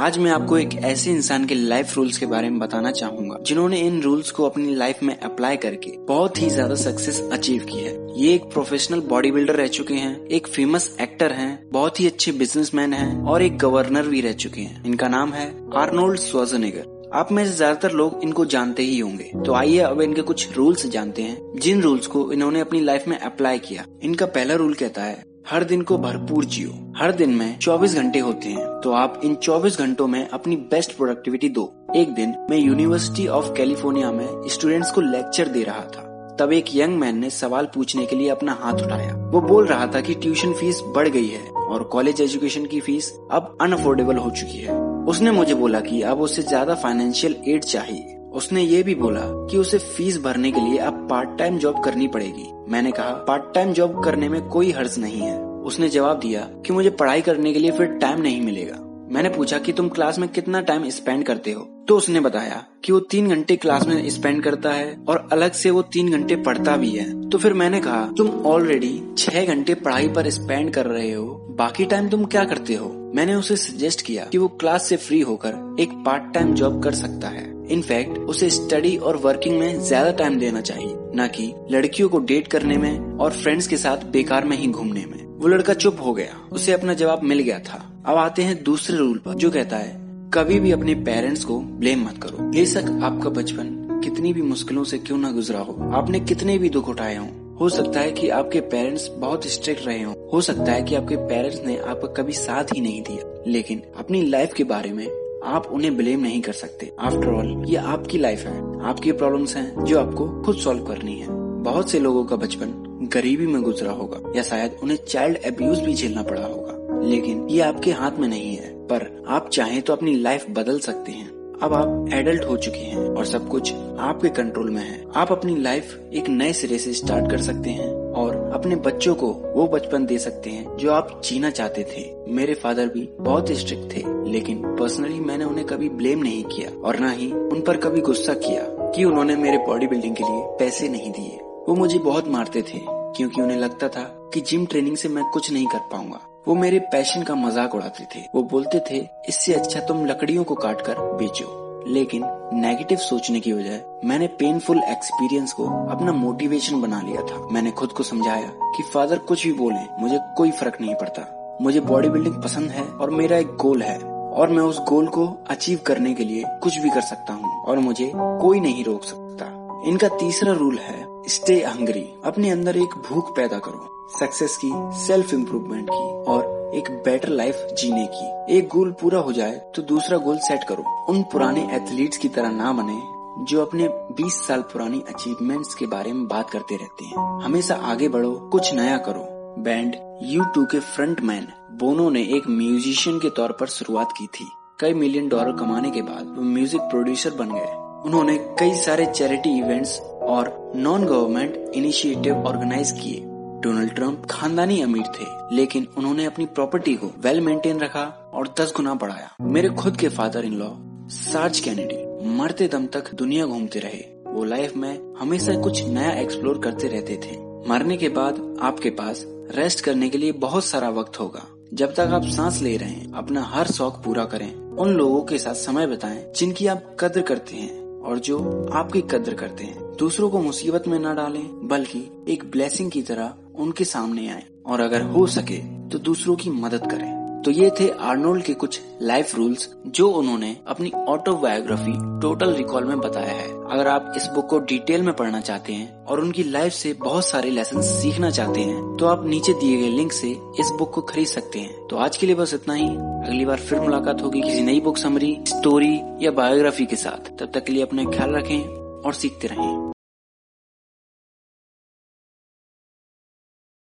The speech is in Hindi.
आज मैं आपको एक ऐसे इंसान के लाइफ रूल्स के बारे में बताना चाहूँगा जिन्होंने इन रूल्स को अपनी लाइफ में अप्लाई करके बहुत ही ज़्यादा सक्सेस अचीव की है। ये एक प्रोफेशनल बॉडी बिल्डर रह चुके हैं एक फ़ेमस एक्टर हैं, बहुत ही अच्छे बिजनेसमैन हैं और एक गवर्नर भी रह चुके हैं। इनका नाम है आर्नोल्ड स्वाजनेगर आप में से ज़्यादातर लोग इनको जानते ही होंगे। तो आइए अब इनके कुछ रूल्स जानते हैं जिन रूल्स को इन्होंने अपनी लाइफ में अप्लाई किया। इनका पहला रूल कहता है हर दिन को भरपूर जियो। हर दिन में 24 घंटे होते हैं तो आप इन 24 घंटों में अपनी बेस्ट प्रोडक्टिविटी दो। एक दिन मैं यूनिवर्सिटी ऑफ़ कैलिफ़ोर्निया में स्टूडेंट्स को लेक्चर दे रहा था। तब एक यंग मैन ने सवाल पूछने के लिए अपना हाथ उठाया। वो बोल रहा था कि ट्यूशन फ़ीस बढ़ गई है और कॉलेज एजुकेशन की फ़ीस अब अनअफोर्डेबल हो चुकी है। उसने मुझे बोला कि अब उसे ज़्यादा फाइनेंशियल एड चाहिए। उसने ये भी बोला कि उसे फ़ीस भरने के लिए अब पार्ट टाइम जॉब करनी पड़ेगी। मैंने कहा पार्ट टाइम जॉब करने में कोई हर्ज नहीं है। उसने जवाब दिया कि मुझे पढ़ाई करने के लिए फिर टाइम नहीं मिलेगा। मैंने पूछा कि तुम क्लास में कितना टाइम स्पेंड करते हो? तो उसने बताया कि वो तीन घंटे क्लास में स्पेंड करता है और अलग से वो तीन घंटे पढ़ता भी है। तो फिर मैंने कहा, तुम ऑलरेडी छह घंटे पढ़ाई पर स्पेंड कर रहे हो। बाकी टाइम तुम क्या करते हो? मैंने उसे सजेस्ट किया कि वो क्लास से फ्री होकर एक पार्ट टाइम जॉब कर सकता है। इनफैक्ट उसे स्टडी और वर्किंग में ज़्यादा टाइम देना चाहिए, न कि लड़कियों को डेट करने में और फ्रेंड्स के साथ बेकार में ही घूमने में। वो लड़का चुप हो गया। उसे अपना जवाब मिल गया था। अब आते हैं दूसरे रूल पर, जो कहता है, कभी भी अपने पेरेंट्स को ब्लेम मत करो। बेशक आपका बचपन कितनी भी मुश्किलों से क्यों ना गुजरा हो? आपने कितने भी दुख उठाए हों। हो सकता है कि आपके पेरेंट्स बहुत स्ट्रिक्ट रहे हों। हो सकता है कि आपके पेरेंट्स ने आपका कभी साथ ही नहीं दिया। लेकिन अपनी लाइफ के बारे में आप उन्हें ब्लेम नहीं कर सकते। आफ्टर ऑल ये आपकी लाइफ है। आपकी प्रॉब्लम्स हैं जो आपको खुद सॉल्व करनी है। बहुत से लोगों का बचपन गरीबी में गुजरा होगा या शायद उन्हें चाइल्ड अब्यूज भी झेलना पड़ा होगा। लेकिन ये आपके हाथ में नहीं है। पर आप चाहें तो अपनी लाइफ बदल सकते हैं। अब आप एडल्ट हो चुके हैं और सब कुछ आपके कंट्रोल में है। आप अपनी लाइफ एक नए सिरे से स्टार्ट कर सकते हैं। अपने बच्चों को वो बचपन दे सकते हैं जो आप जीना चाहते थे। मेरे फादर भी बहुत स्ट्रिक्ट थे, लेकिन पर्सनली मैंने उन्हें कभी ब्लेम नहीं किया और न ही उन पर कभी गुस्सा किया कि उन्होंने मेरे बॉडी बिल्डिंग के लिए पैसे नहीं दिए। वो मुझे बहुत मारते थे, क्योंकि उन्हें लगता था कि जिम ट्रेनिंग से मैं कुछ नहीं कर पाऊँगा। वो मेरे पैशन का मज़ाक उड़ाते थे। वो बोलते थे, इससे अच्छा तुम लकड़ियों को काट कर बेचो। लेकिन नेगेटिव सोचने की वजह मैंने पेनफुल एक्सपीरियंस को अपना मोटिवेशन बना लिया था। मैंने खुद को समझाया कि फादर कुछ भी बोले, मुझे कोई फ़र्क नहीं पड़ता। मुझे बॉडी बिल्डिंग पसंद है और मेरा एक गोल है और मैं उस गोल को अचीव करने के लिए कुछ भी कर सकता हूँ और मुझे कोई नहीं रोक सकता। इनका तीसरा रूल है स्टे हंग्री अपने अंदर एक भूख पैदा करो सक्सेस की सेल्फ इम्प्रूवमेंट की और एक बेटर लाइफ जीने की। एक गोल पूरा हो जाए तो दूसरा गोल सेट करो। उन पुराने एथलीट्स की तरह ना बने, जो अपने 20 साल पुरानी अचीवमेंट्स के बारे में बात करते रहते हैं। हमेशा आगे बढ़ो, कुछ नया करो। बैंड यू के फ्रंट मैन बोनो ने एक म्यूजिशियन के तौर पर शुरुआत की थी। कई मिलियन डॉलर कमाने के बाद वो म्यूज़िक प्रोड्यूसर बन गए। उन्होंने कई सारे चैरिटी इवेंट्स और नॉन गवर्नमेंट इनिशिएटिव ऑर्गेनाइज किए। डोनाल्ड ट्रंप खानदानी अमीर थे, लेकिन उन्होंने अपनी प्रॉपर्टी को वेल मेंटेन रखा और दस गुना बढ़ाया। मेरे खुद के father in law Sarge Kennedy मरते दम तक दुनिया घूमते रहे। वो लाइफ में हमेशा कुछ नया एक्सप्लोर करते रहते थे। मरने के बाद आपके पास रेस्ट करने के लिए बहुत सारा वक्त होगा। जब तक आप सांस ले रहे हैं, अपना हर शौक पूरा करें। उन लोगों के साथ समय बिताएँ जिनकी आप कद्र करते हैं और जो आपकी कद्र करते हैं। दूसरों को मुसीबत में न डालें, बल्कि एक ब्लेसिंग की तरह उनके सामने आए और अगर हो सके तो दूसरों की मदद करें। तो ये थे आर्नोल्ड के कुछ लाइफ रूल्स जो उन्होंने अपनी ऑटोबायोग्राफी टोटल रिकॉल में बताया है। अगर आप इस बुक को डिटेल में पढ़ना चाहते हैं और उनकी लाइफ से बहुत सारे लेसन सीखना चाहते हैं तो आप नीचे दिए गए लिंक से इस बुक को खरीद सकते हैं। तो आज के लिए बस इतना ही। अगली बार फिर मुलाकात होगी किसी नई बुक समरी स्टोरी या बायोग्राफी के साथ। तब तक के लिए अपना ख्याल रखें और सीखते रहें।